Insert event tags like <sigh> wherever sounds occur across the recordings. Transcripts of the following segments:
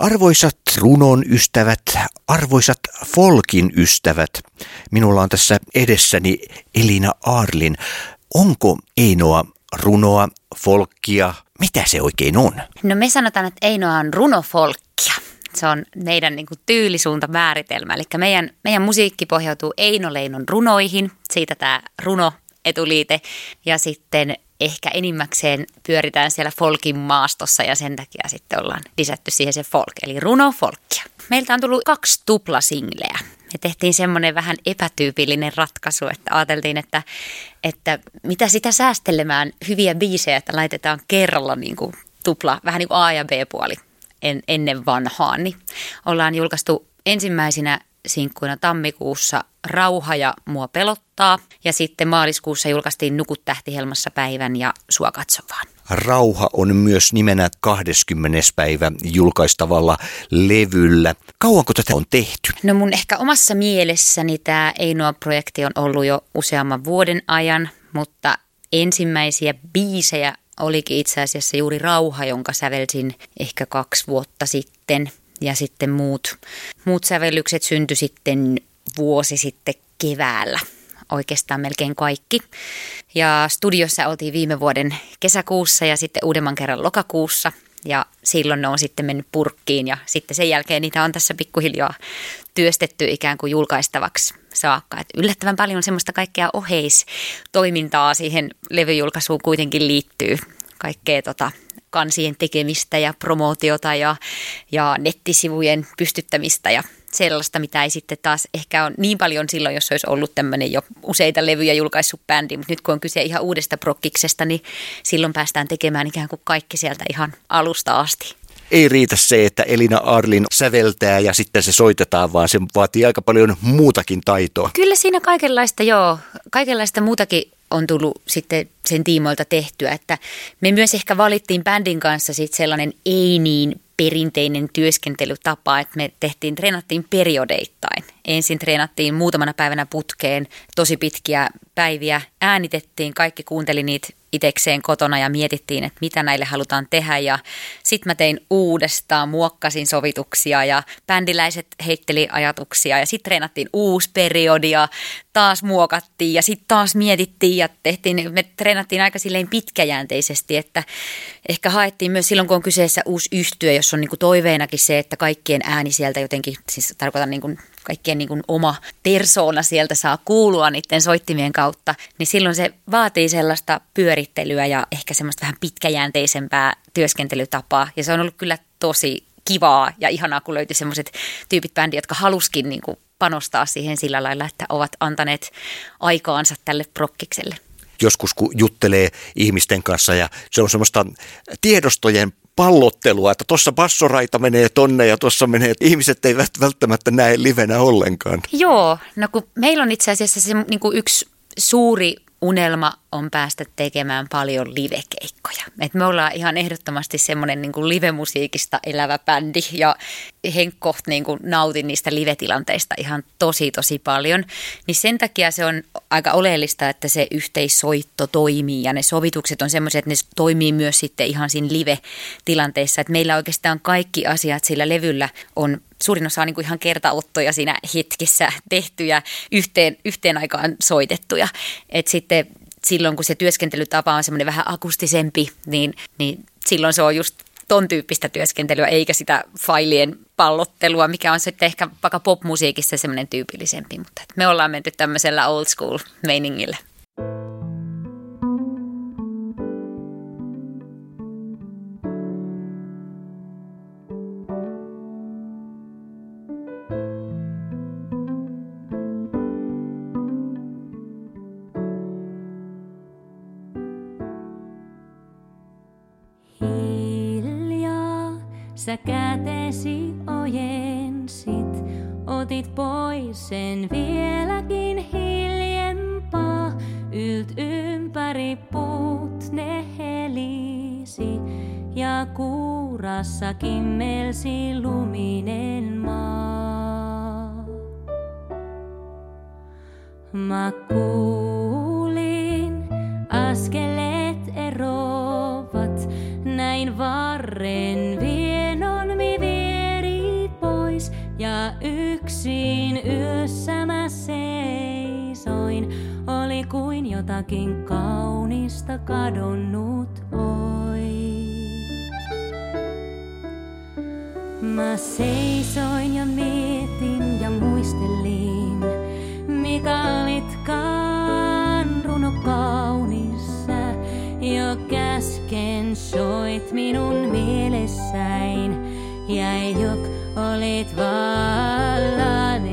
Arvoisat runon ystävät, arvoisat folkin ystävät, minulla on tässä edessäni Elina Arlin. Onko Einoa runoa, folkkia? Mitä se oikein on? No me sanotaan, että Einoa on runofolkkia. Se on meidän niin kuin, tyylisuunta määritelmä. Eli meidän, meidän musiikki pohjautuu Eino Leinon runoihin. Siitä tämä runo etuliite. Ja sitten ehkä enimmäkseen pyöritään siellä folkin maastossa ja sen takia sitten ollaan lisätty siihen se folk, eli runo folkia. Meiltä on tullut kaksi tuplasingleä. Me tehtiin semmoinen vähän epätyypillinen ratkaisu, että ajateltiin, että, että mitä sitä säästelemään hyviä biisejä, että laitetaan kerralla niin kuin tupla, vähän niin kuin A ja B-puoli en, ennen vanhaan. Niin ollaan julkaistu ensimmäisenä sinkkuina tammikuussa Rauha ja mua pelottaa. Ja sitten maaliskuussa julkaistiin Nukut tähtihelmassa päivän ja Sua katsovaan. Rauha on myös nimenä 20. päivä julkaistavalla levyllä. Kauanko tätä on tehty? No mun ehkä omassa mielessäni tämä Einoa-projekti on ollut jo useamman vuoden ajan, mutta ensimmäisiä biisejä olikin itse asiassa juuri Rauha, jonka sävelsin ehkä kaksi vuotta sitten – ja sitten muut, muut sävellykset syntyi sitten vuosi sitten keväällä oikeastaan melkein kaikki. Ja studiossa oltiin viime vuoden kesäkuussa ja sitten uudemman kerran lokakuussa. Ja silloin ne on sitten mennyt purkkiin ja sitten sen jälkeen niitä on tässä pikkuhiljaa työstetty ikään kuin julkaistavaksi saakka. Että yllättävän paljon semmoista kaikkea oheistoimintaa siihen levyjulkaisuun kuitenkin liittyy. Kaikkea tota, kansien tekemistä ja promootiota ja, ja nettisivujen pystyttämistä ja sellaista, mitä ei sitten taas ehkä ole niin paljon silloin, jos olisi ollut tämmöinen jo useita levyjä julkaissut bändi, mutta nyt kun on kyse ihan uudesta prokkiksesta, niin silloin päästään tekemään ikään kuin kaikki sieltä ihan alusta asti ei riitä se, että Elina Arlin säveltää ja sitten se soitetaan, vaan se vaatii aika paljon muutakin taitoa. Kyllä siinä kaikenlaista, joo. Kaikenlaista muutakin on tullut sitten sen tiimoilta tehtyä, että me myös ehkä valittiin bändin kanssa sitten sellainen ei niin perinteinen työskentelytapa, että me tehtiin, treenattiin periodeittain. Ensin treenattiin muutamana päivänä putkeen tosi pitkiä päiviä, äänitettiin, kaikki kuunteli niitä itekseen kotona ja mietittiin, että mitä näille halutaan tehdä. Ja sitten mä tein uudestaan, muokkasin sovituksia ja bändiläiset heitteli ajatuksia ja sitten treenattiin uusi periodi ja taas muokattiin ja sitten taas mietittiin ja tehtiin, me treenattiin aika silleen pitkäjänteisesti, että ehkä haettiin myös silloin, kun on kyseessä uusi yhtyö, jos on niin kuin toiveenakin se, että kaikkien ääni sieltä jotenkin, siis tarkoitan niin kuin kaikkien niin kuin oma persoona sieltä saa kuulua niiden soittimien kautta, niin silloin se vaatii sellaista pyörittelyä ja ehkä semmoista vähän pitkäjänteisempää työskentelytapaa. Ja se on ollut kyllä tosi kivaa ja ihanaa, kun löytyi semmoiset tyypit bändi, jotka haluskin niin kuin panostaa siihen sillä lailla, että ovat antaneet aikaansa tälle prokkikselle joskus kun juttelee ihmisten kanssa ja se on semmoista tiedostojen pallottelua, että tuossa bassoraita menee tonne ja tuossa menee, ihmiset eivät välttämättä näe livenä ollenkaan. Joo, no kun meillä on itse asiassa se niin kuin yksi suuri unelma on päästä tekemään paljon livekeikkoja. Et me ollaan ihan ehdottomasti semmoinen niin livemusiikista elävä bändi ja Henkko niin kuin nautin niistä live-tilanteista ihan tosi tosi paljon. Niin sen takia se on aika oleellista, että se yhteissoitto toimii ja ne sovitukset on semmoiset, että ne toimii myös sitten ihan siinä live-tilanteessa. Että meillä oikeastaan kaikki asiat sillä levyllä on suurin osa on niin kuin ihan kertaottoja siinä hetkessä tehtyjä, yhteen, yhteen aikaan soitettuja. Et sitten silloin, kun se työskentelytapa on semmoinen vähän akustisempi, niin, niin silloin se on just ton tyyppistä työskentelyä, eikä sitä failien pallottelua, mikä on sitten ehkä vaikka popmusiikissa semmoinen tyypillisempi. Mutta me ollaan menty tämmöisellä old school meiningillä. Sä helisi ja kuurassa kimmelsi luminen maa. Mä kuulin askeleet erovat näin varren vielä. ja yksin yössä jotakin kaunista kadonnut oi. Mä seisoin ja mietin ja muistelin, mikä olitkaan runo kaunissa, jo käsken soit minun mielessäin, jäi jok olit vallan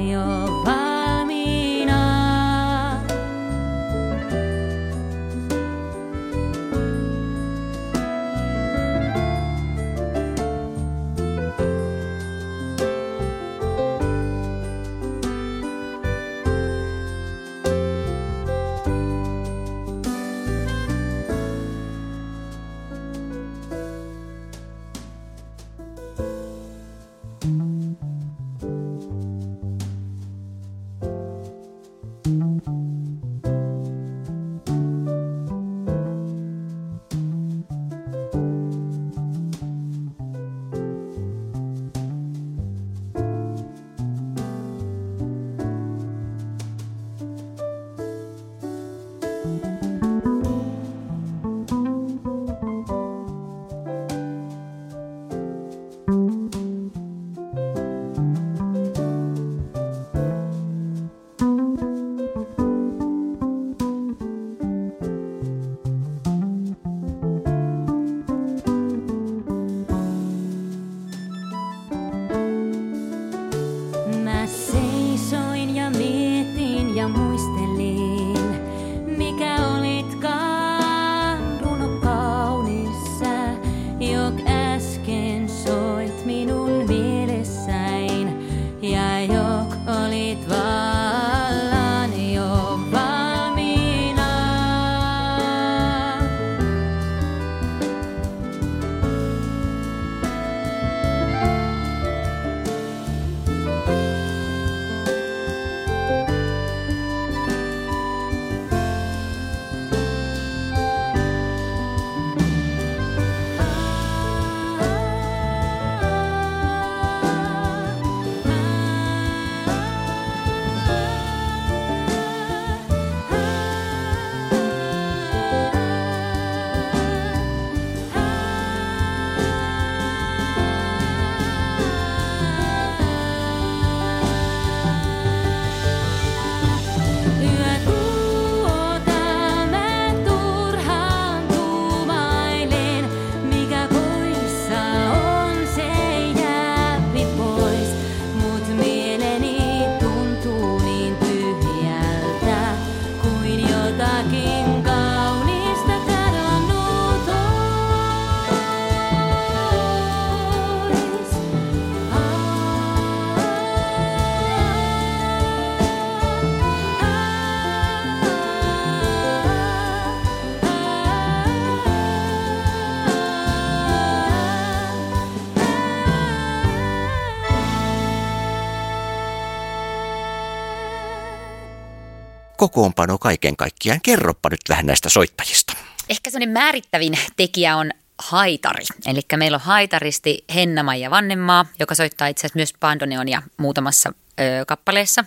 Kokoonpano kaiken kaikkiaan. Kerropa nyt vähän näistä soittajista. Ehkä semmoinen määrittävin tekijä on haitari. Eli meillä on haitaristi Henna-Maija Vannemaa, joka soittaa itse asiassa myös bandoneonia muutamassa ö, kappaleessa.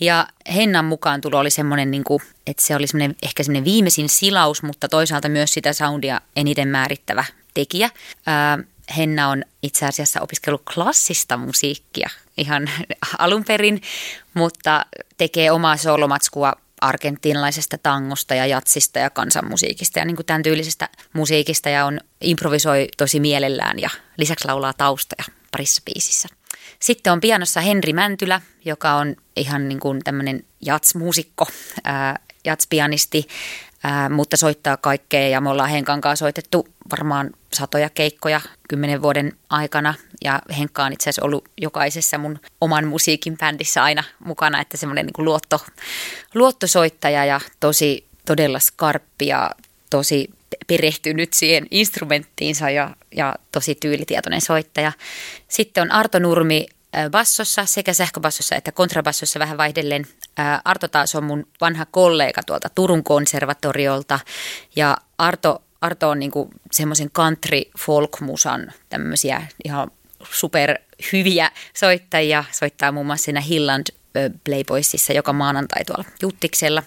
Ja Hennan mukaan tulo oli semmoinen, niin kuin, että se oli semmoinen, ehkä semmoinen viimeisin silaus, mutta toisaalta myös sitä soundia eniten määrittävä tekijä. Ö, Henna on itse asiassa opiskellut klassista musiikkia ihan <laughs> alun perin, mutta tekee omaa solomatskua argentiinalaisesta tangosta ja jatsista ja kansanmusiikista ja niin kuin tämän tyylisestä musiikista ja on improvisoi tosi mielellään ja lisäksi laulaa taustoja parissa biisissä. Sitten on pianossa Henri Mäntylä, joka on ihan niin kuin tämmöinen jatsmuusikko, ää, jatspianisti, ää, mutta soittaa kaikkea ja me ollaan Henkan kanssa soitettu varmaan satoja keikkoja kymmenen vuoden aikana ja Henkka on itse asiassa ollut jokaisessa mun oman musiikin bändissä aina mukana, että semmoinen niin luotto, luottosoittaja ja tosi todella skarppi ja tosi perehtynyt siihen instrumenttiinsa ja, ja tosi tyylitietoinen soittaja. Sitten on Arto Nurmi bassossa sekä sähköbassossa että kontrabassossa vähän vaihdellen. Arto taas on mun vanha kollega tuolta Turun konservatoriolta ja Arto, Arto on niinku semmoisen country folk musan tämmöisiä ihan super hyviä soittajia. Soittaa muun muassa siinä Hilland Playboysissa joka maanantai tuolla Juttiksella.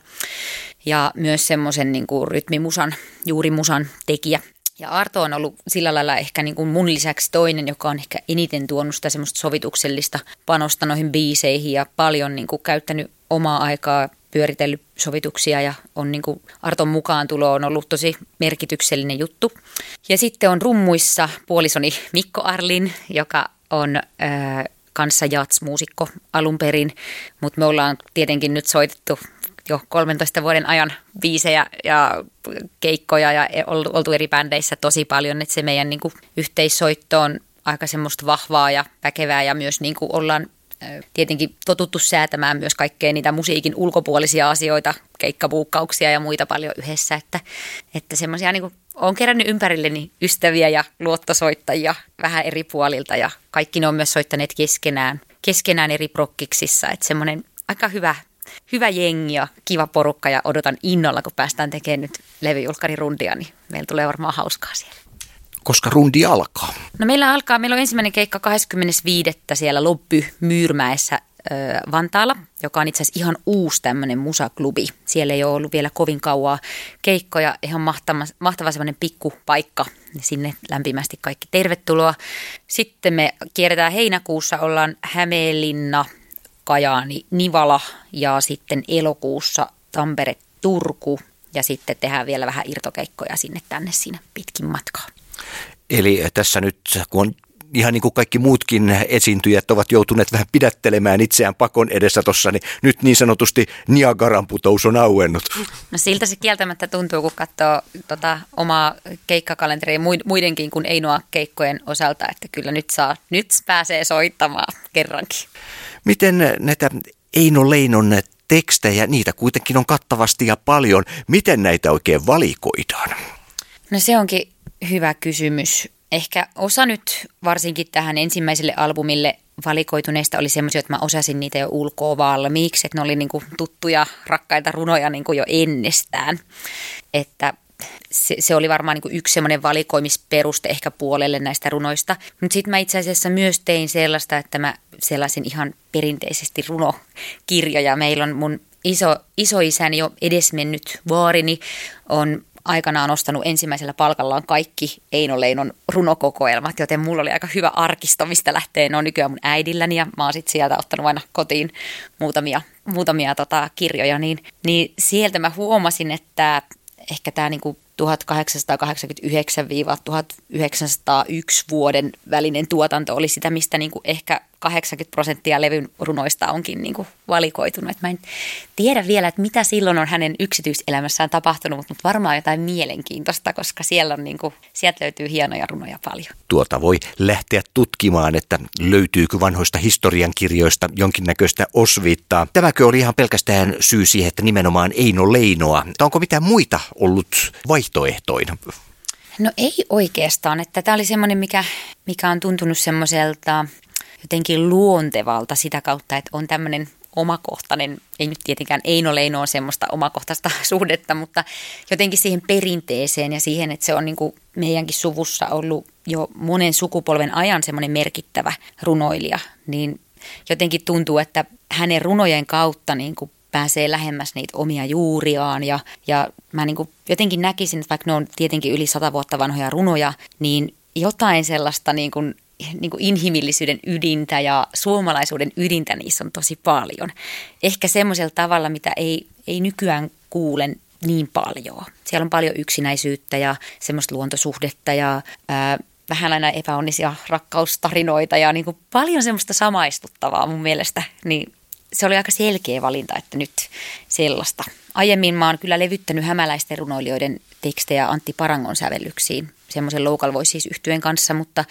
Ja myös semmoisen niin kuin rytmimusan, juuri musan tekijä. Ja Arto on ollut sillä lailla ehkä niin kuin mun lisäksi toinen, joka on ehkä eniten tuonut sitä semmoista sovituksellista panosta noihin biiseihin ja paljon niin kuin käyttänyt omaa aikaa pyöritellyt sovituksia ja on niin kuin Arton mukaan tulo on ollut tosi merkityksellinen juttu. Ja sitten on rummuissa puolisoni Mikko Arlin, joka on äh, kanssa jats-muusikko alun perin, mutta me ollaan tietenkin nyt soitettu jo 13 vuoden ajan biisejä ja keikkoja ja oltu eri bändeissä tosi paljon, että se meidän niin kuin yhteissoitto on aika semmoista vahvaa ja väkevää ja myös niin kuin ollaan tietenkin totuttu säätämään myös kaikkea niitä musiikin ulkopuolisia asioita, keikkabuukkauksia ja muita paljon yhdessä, että, että semmoisia niin olen kerännyt ympärilleni ystäviä ja luottosoittajia vähän eri puolilta ja kaikki ne on myös soittaneet keskenään, keskenään eri prokkiksissa, että semmoinen aika hyvä, hyvä jengi ja kiva porukka ja odotan innolla, kun päästään tekemään nyt levyjulkkarirundia, niin meillä tulee varmaan hauskaa siellä koska rundi alkaa? No meillä alkaa, meillä on ensimmäinen keikka 25. siellä Loppy Myyrmäessä Vantaalla, joka on itse asiassa ihan uusi tämmöinen musaklubi. Siellä ei ole ollut vielä kovin kauaa keikkoja, ihan mahtava, mahtava semmoinen pikkupaikka. Sinne lämpimästi kaikki tervetuloa. Sitten me kierretään heinäkuussa, ollaan Hämeenlinna, Kajaani, Nivala ja sitten elokuussa Tampere, Turku ja sitten tehdään vielä vähän irtokeikkoja sinne tänne siinä pitkin matkaa. Eli tässä nyt, kun on ihan niin kuin kaikki muutkin esiintyjät ovat joutuneet vähän pidättelemään itseään pakon edessä tuossa, niin nyt niin sanotusti Niagaran putous on auennut. No siltä se kieltämättä tuntuu, kun katsoo tota, omaa keikkakalenteria muidenkin kuin Einoa keikkojen osalta, että kyllä nyt, saa, nyt pääsee soittamaan kerrankin. Miten näitä Eino Leinon tekstejä, niitä kuitenkin on kattavasti ja paljon, miten näitä oikein valikoidaan? No se onkin hyvä kysymys. Ehkä osa nyt varsinkin tähän ensimmäiselle albumille valikoituneista oli semmoisia, että mä osasin niitä jo ulkoa valmiiksi, että ne oli niinku tuttuja, rakkaita runoja niinku jo ennestään. Että se, se oli varmaan niin yksi semmoinen valikoimisperuste ehkä puolelle näistä runoista. Mutta sitten mä itse asiassa myös tein sellaista, että mä sellaisin ihan perinteisesti runokirjoja. Meillä on mun iso, isoisäni jo edesmennyt vaarini on aikanaan ostanut ensimmäisellä palkallaan kaikki Eino Leinon runokokoelmat, joten mulla oli aika hyvä arkisto, mistä lähtee. On nykyään mun äidilläni ja mä oon sit sieltä ottanut aina kotiin muutamia, muutamia tota, kirjoja, niin, niin sieltä mä huomasin, että ehkä tämä niinku 1889-1901 vuoden välinen tuotanto oli sitä, mistä niinku ehkä 80 prosenttia levyn runoista onkin niin kuin valikoitunut. Et mä en tiedä vielä, että mitä silloin on hänen yksityiselämässään tapahtunut, mutta varmaan jotain mielenkiintoista, koska siellä on niin kuin, sieltä löytyy hienoja runoja paljon. Tuota voi lähteä tutkimaan, että löytyykö vanhoista historiankirjoista jonkinnäköistä osviittaa. Tämäkö oli ihan pelkästään syy siihen, että nimenomaan Eino Leinoa. Onko mitään muita ollut vaihtoehtoina? No ei oikeastaan, että tämä oli semmoinen, mikä, mikä on tuntunut semmoiselta jotenkin luontevalta sitä kautta, että on tämmöinen omakohtainen, ei nyt tietenkään Eino Leino on semmoista omakohtaista <laughs> suhdetta, mutta jotenkin siihen perinteeseen ja siihen, että se on niin kuin meidänkin suvussa ollut jo monen sukupolven ajan semmoinen merkittävä runoilija, niin jotenkin tuntuu, että hänen runojen kautta niin kuin pääsee lähemmäs niitä omia juuriaan ja, ja mä niin kuin jotenkin näkisin, että vaikka ne on tietenkin yli sata vuotta vanhoja runoja, niin jotain sellaista niin kuin niin kuin inhimillisyyden ydintä ja suomalaisuuden ydintä niissä on tosi paljon. Ehkä semmoisella tavalla, mitä ei, ei nykyään kuulen niin paljon. Siellä on paljon yksinäisyyttä ja semmoista luontosuhdetta ja ää, vähän aina epäonnisia rakkaustarinoita ja niin kuin paljon semmoista samaistuttavaa mun mielestä. Niin se oli aika selkeä valinta, että nyt sellaista. Aiemmin mä oon kyllä levyttänyt hämäläisten runoilijoiden tekstejä Antti Parangon sävellyksiin semmoisen local voices yhtyen kanssa, mutta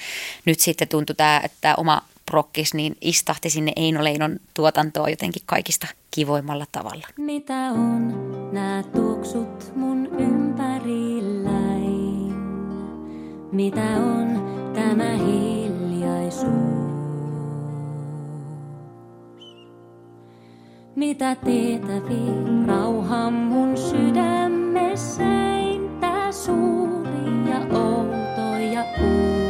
nyt sitten tuntui tämä, että oma prokkis niin istahti sinne Eino Leinon tuotantoa jotenkin kaikista kivoimmalla tavalla. Mitä on nämä tuoksut mun ympärilläin? Mitä on tämä hiljaisuus? Mitä teetävi rauha mun sydämessä? Tää suuri ja outo ja uus.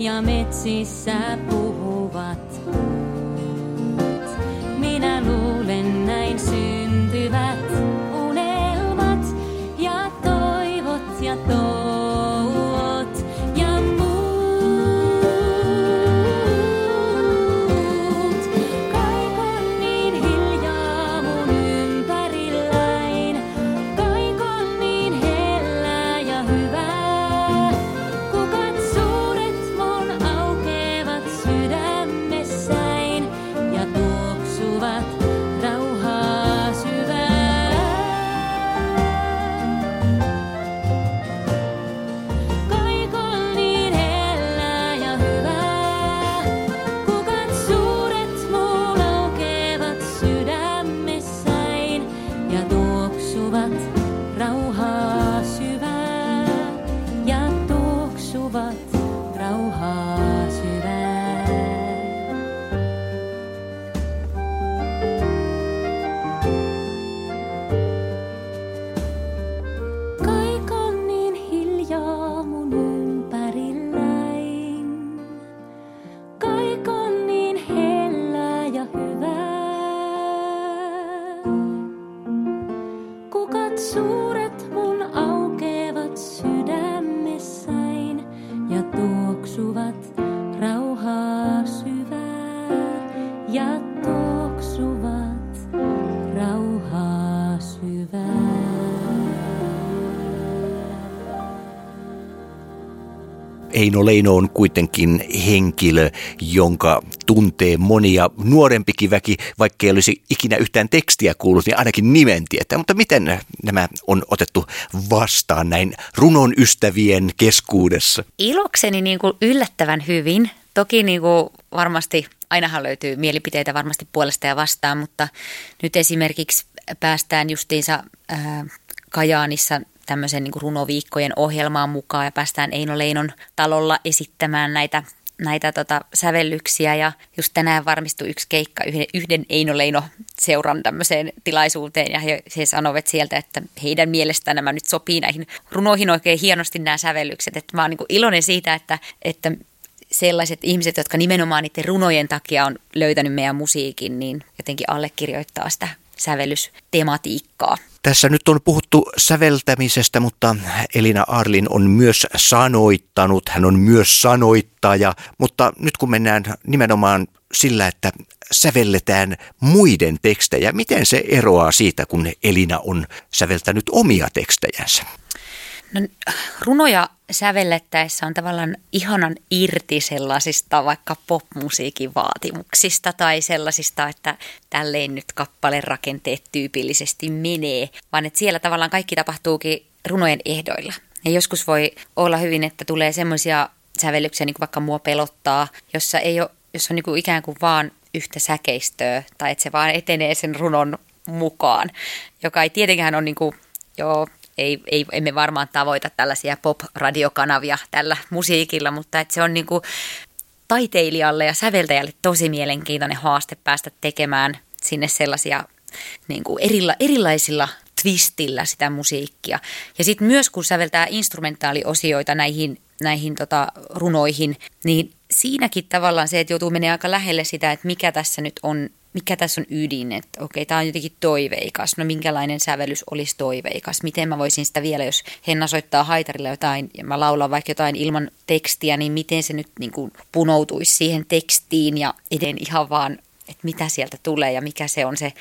Ja metsissä puhuvat ja tuoksuvat Eino Leino on kuitenkin henkilö, jonka tuntee monia nuorempikin väki, vaikka ei olisi ikinä yhtään tekstiä kuullut, niin ainakin nimen tietää. Mutta miten nämä on otettu vastaan näin runon ystävien keskuudessa? Ilokseni niin kuin yllättävän hyvin. Toki niin kuin varmasti, ainahan löytyy mielipiteitä varmasti puolesta ja vastaan, mutta nyt esimerkiksi päästään justiinsa ää, Kajaanissa tämmöisen niin runoviikkojen ohjelmaan mukaan ja päästään Eino Leinon talolla esittämään näitä näitä tota, sävellyksiä ja just tänään varmistui yksi keikka yhden, yhden Eino Leino seuran tämmöiseen tilaisuuteen ja he, he sanoivat sieltä, että heidän mielestään nämä nyt sopii näihin runoihin oikein hienosti nämä sävellykset. Että mä oon niin iloinen siitä, että, että sellaiset ihmiset, jotka nimenomaan niiden runojen takia on löytänyt meidän musiikin, niin jotenkin allekirjoittaa sitä sävellystematiikkaa. Tässä nyt on puhuttu säveltämisestä, mutta Elina Arlin on myös sanoittanut, hän on myös sanoittaja, mutta nyt kun mennään nimenomaan sillä, että sävelletään muiden tekstejä, miten se eroaa siitä, kun Elina on säveltänyt omia tekstejänsä? No, runoja sävellettäessä on tavallaan ihanan irti sellaisista vaikka popmusiikin vaatimuksista tai sellaisista, että tälleen nyt kappalen rakenteet tyypillisesti menee, vaan että siellä tavallaan kaikki tapahtuukin runojen ehdoilla. Ja joskus voi olla hyvin, että tulee semmoisia sävellyksiä, niin kuin vaikka mua pelottaa, jossa ei ole, jos on niin kuin ikään kuin vaan yhtä säkeistöä tai että se vaan etenee sen runon mukaan, joka ei tietenkään ole niin kuin, joo, ei, ei, emme varmaan tavoita tällaisia pop-radiokanavia tällä musiikilla, mutta että se on niin kuin taiteilijalle ja säveltäjälle tosi mielenkiintoinen haaste päästä tekemään sinne sellaisia niin kuin erila, erilaisilla twistillä sitä musiikkia. Ja sitten myös kun säveltää instrumentaaliosioita näihin, näihin tota, runoihin, niin siinäkin tavallaan se, että joutuu menemään aika lähelle sitä, että mikä tässä nyt on mikä tässä on ydin, että okei, tämä on jotenkin toiveikas. No minkälainen sävellys olisi toiveikas? Miten mä voisin sitä vielä, jos Henna soittaa haitarilla jotain ja mä laulan vaikka jotain ilman tekstiä, niin miten se nyt niin kuin punoutuisi siihen tekstiin ja eden ihan vaan että mitä sieltä tulee ja mikä se on se,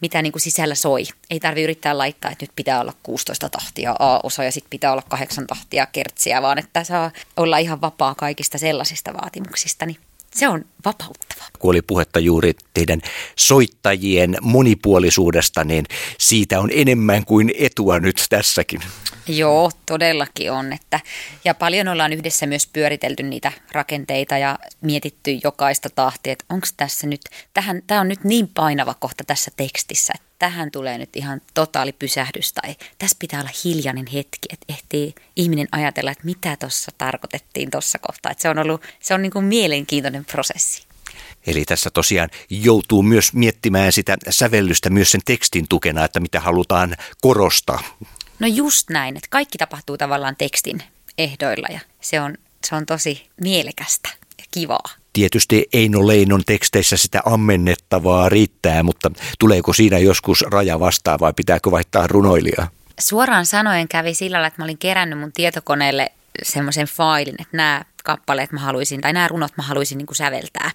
mitä niin kuin sisällä soi. Ei tarvi yrittää laittaa, että nyt pitää olla 16 tahtia A-osa ja sitten pitää olla 8 tahtia kertsiä, vaan että saa olla ihan vapaa kaikista sellaisista vaatimuksista. Niin se on vapauttava. Kun oli puhetta juuri teidän soittajien monipuolisuudesta, niin siitä on enemmän kuin etua nyt tässäkin. Joo, todellakin on. Että, ja paljon ollaan yhdessä myös pyöritelty niitä rakenteita ja mietitty jokaista tahtia, että onko tässä nyt, tähän, tämä on nyt niin painava kohta tässä tekstissä, että tähän tulee nyt ihan totaali pysähdys tai tässä pitää olla hiljainen hetki, että ehtii ihminen ajatella, että mitä tuossa tarkoitettiin tuossa kohtaa. Että se on ollut, se on niin kuin mielenkiintoinen prosessi. Eli tässä tosiaan joutuu myös miettimään sitä sävellystä myös sen tekstin tukena, että mitä halutaan korostaa. No just näin, että kaikki tapahtuu tavallaan tekstin ehdoilla ja se on, se on tosi mielekästä ja kivaa. Tietysti Eino Leinon teksteissä sitä ammennettavaa riittää, mutta tuleeko siinä joskus raja vastaan vai pitääkö vaihtaa runoilijaa? Suoraan sanoen kävi sillä lailla, että mä olin kerännyt mun tietokoneelle semmoisen failin, että nämä kappaleet mä haluaisin, tai nämä runot mä haluaisin niin kuin säveltää.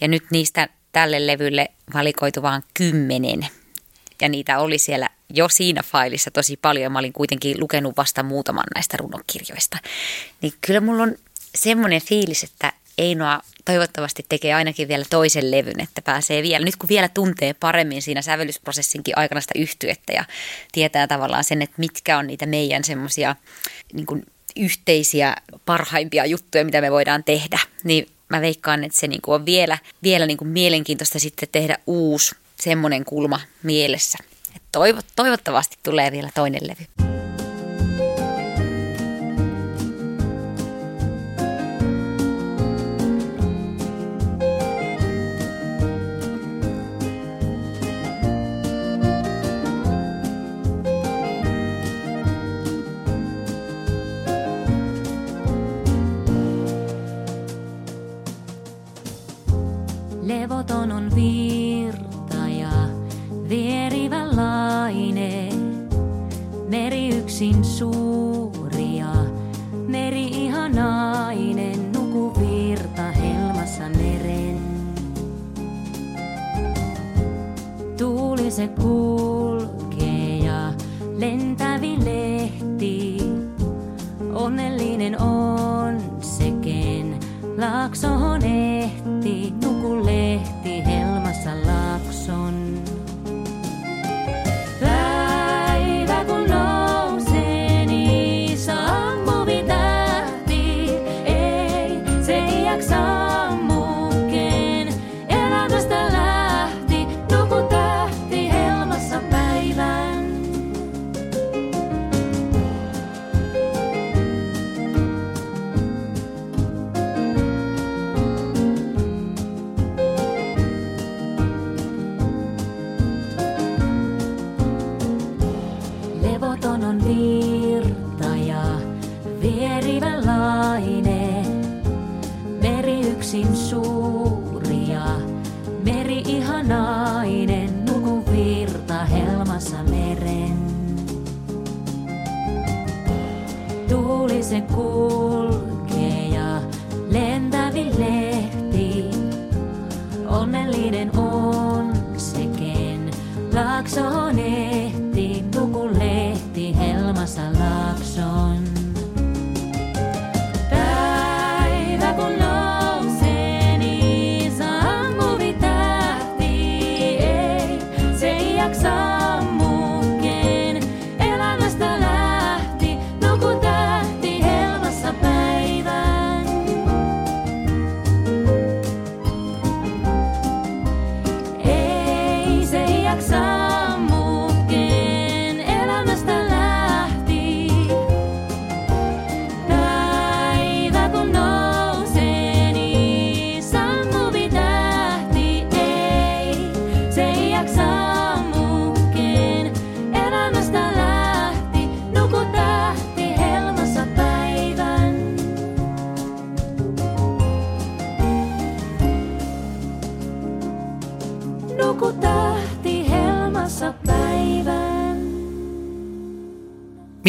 Ja nyt niistä tälle levylle valikoitu vaan kymmenen. Ja niitä oli siellä jo siinä failissa tosi paljon. Mä olin kuitenkin lukenut vasta muutaman näistä runokirjoista. Niin kyllä mulla on semmoinen fiilis, että Einoa toivottavasti tekee ainakin vielä toisen levyn, että pääsee vielä, nyt kun vielä tuntee paremmin siinä sävellysprosessinkin aikana sitä yhtyettä ja tietää tavallaan sen, että mitkä on niitä meidän semmoisia niin yhteisiä parhaimpia juttuja, mitä me voidaan tehdä, niin mä veikkaan, että se niin kuin on vielä, vielä niin kuin mielenkiintoista sitten tehdä uusi semmoinen kulma mielessä. toivo, toivottavasti tulee vielä toinen levy.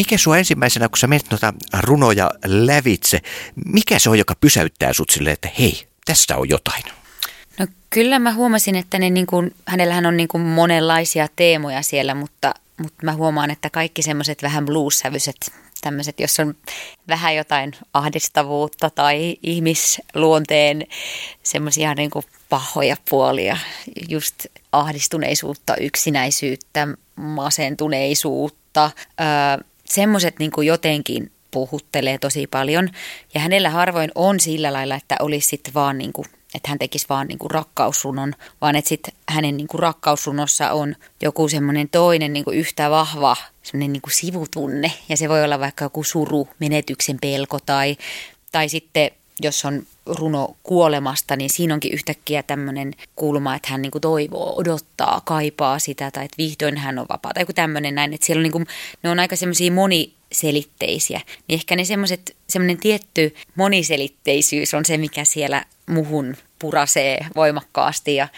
Mikä sua ensimmäisenä, kun sä menet noita runoja lävitse, mikä se on, joka pysäyttää sut silleen, että hei, tästä on jotain? No kyllä mä huomasin, että ne niin kuin, hänellähän on niin kuin monenlaisia teemoja siellä, mutta, mutta mä huomaan, että kaikki semmoiset vähän blues-sävyiset tämmöiset, jos on vähän jotain ahdistavuutta tai ihmisluonteen semmoisia niin kuin pahoja puolia, just ahdistuneisuutta, yksinäisyyttä, masentuneisuutta, öö, semmoiset niin jotenkin puhuttelee tosi paljon. Ja hänellä harvoin on sillä lailla, että olisi sitten vaan niin kuin että hän tekisi vaan niin kuin rakkausrunon, vaan että sitten hänen niin kuin rakkausrunossa on joku semmoinen toinen niin kuin yhtä vahva semmoinen niin kuin sivutunne. Ja se voi olla vaikka joku suru, menetyksen pelko tai, tai sitten jos on runo kuolemasta, niin siinä onkin yhtäkkiä tämmöinen kulma, että hän niinku toivoo, odottaa, kaipaa sitä tai että vihdoin hän on vapaa tai joku tämmöinen näin. Että siellä on niinku, ne on aika semmoisia moniselitteisiä. Niin ehkä ne semmoiset, semmoinen tietty moniselitteisyys on se, mikä siellä muhun purasee voimakkaasti ja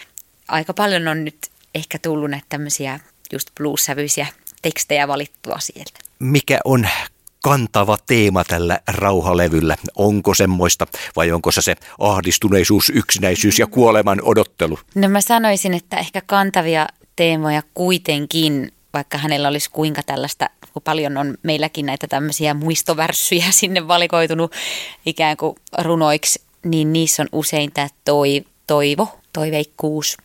aika paljon on nyt ehkä tullut näitä tämmöisiä just blues-sävyisiä tekstejä valittua sieltä. Mikä on kantava teema tällä rauhalevyllä? Onko semmoista vai onko se se ahdistuneisuus, yksinäisyys ja kuoleman odottelu? No mä sanoisin, että ehkä kantavia teemoja kuitenkin, vaikka hänellä olisi kuinka tällaista, kun paljon on meilläkin näitä tämmöisiä muistovärssyjä <laughs> sinne valikoitunut ikään kuin runoiksi, niin niissä on usein tämä toi, toivo, toiveikkuus.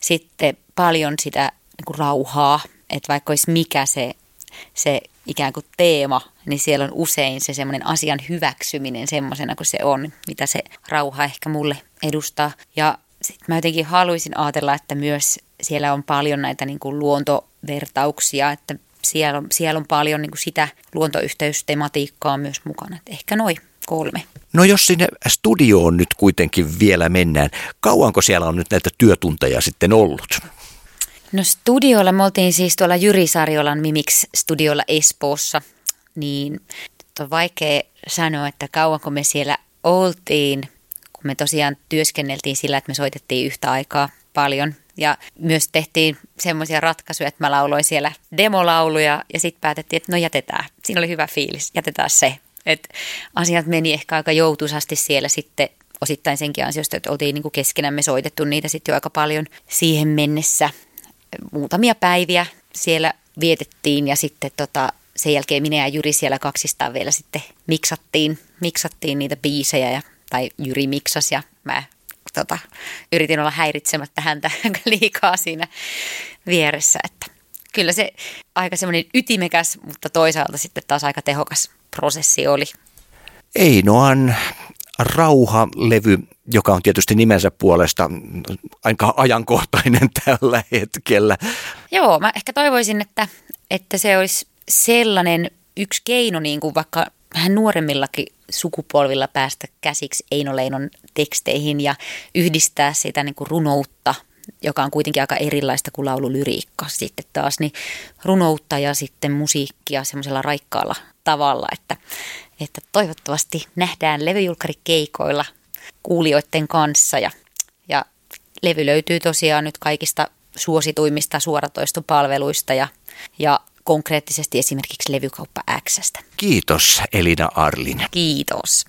Sitten paljon sitä niin kuin rauhaa, että vaikka olisi mikä se, se ikään kuin teema, niin siellä on usein se semmoinen asian hyväksyminen semmoisena kuin se on, mitä se rauha ehkä mulle edustaa. Ja sitten mä jotenkin haluaisin ajatella, että myös siellä on paljon näitä niin kuin luontovertauksia, että siellä on, siellä on paljon niin kuin sitä luontoyhteystematiikkaa myös mukana. Että ehkä noin kolme. No jos sinne studioon nyt kuitenkin vielä mennään, kauanko siellä on nyt näitä työtunteja sitten ollut? No studiolla, me oltiin siis tuolla Jyri Sarjolan Mimix studiolla Espoossa, niin on vaikea sanoa, että kauanko me siellä oltiin, kun me tosiaan työskenneltiin sillä, että me soitettiin yhtä aikaa paljon. Ja myös tehtiin semmoisia ratkaisuja, että mä lauloin siellä demolauluja ja sitten päätettiin, että no jätetään. Siinä oli hyvä fiilis, jätetään se. Et asiat meni ehkä aika joutuisasti siellä sitten osittain senkin ansiosta, että oltiin niin kuin keskenämme soitettu niitä sitten jo aika paljon siihen mennessä muutamia päiviä siellä vietettiin ja sitten tota, sen jälkeen minä ja Jyri siellä kaksistaan vielä sitten miksattiin, miksattiin niitä biisejä ja, tai Jyri miksas ja mä tota, yritin olla häiritsemättä häntä <laughs> liikaa siinä vieressä, että kyllä se aika semmoinen ytimekäs, mutta toisaalta sitten taas aika tehokas prosessi oli. Einoan rauhalevy, joka on tietysti nimensä puolesta aika ajankohtainen <laughs> tällä hetkellä. Joo, mä ehkä toivoisin, että, että se olisi sellainen yksi keino, niin kuin vaikka vähän nuoremmillakin sukupolvilla päästä käsiksi Eino Leinon teksteihin ja yhdistää sitä niin kuin runoutta, joka on kuitenkin aika erilaista kuin laululyriikka sitten taas, niin runoutta ja sitten musiikkia semmoisella raikkaalla tavalla, että, että toivottavasti nähdään levyjulkkarikeikoilla kuulijoiden kanssa ja, ja levy löytyy tosiaan nyt kaikista suosituimmista suoratoistopalveluista ja, ja konkreettisesti esimerkiksi levykauppa Xstä. Kiitos Elina Arlin. Kiitos.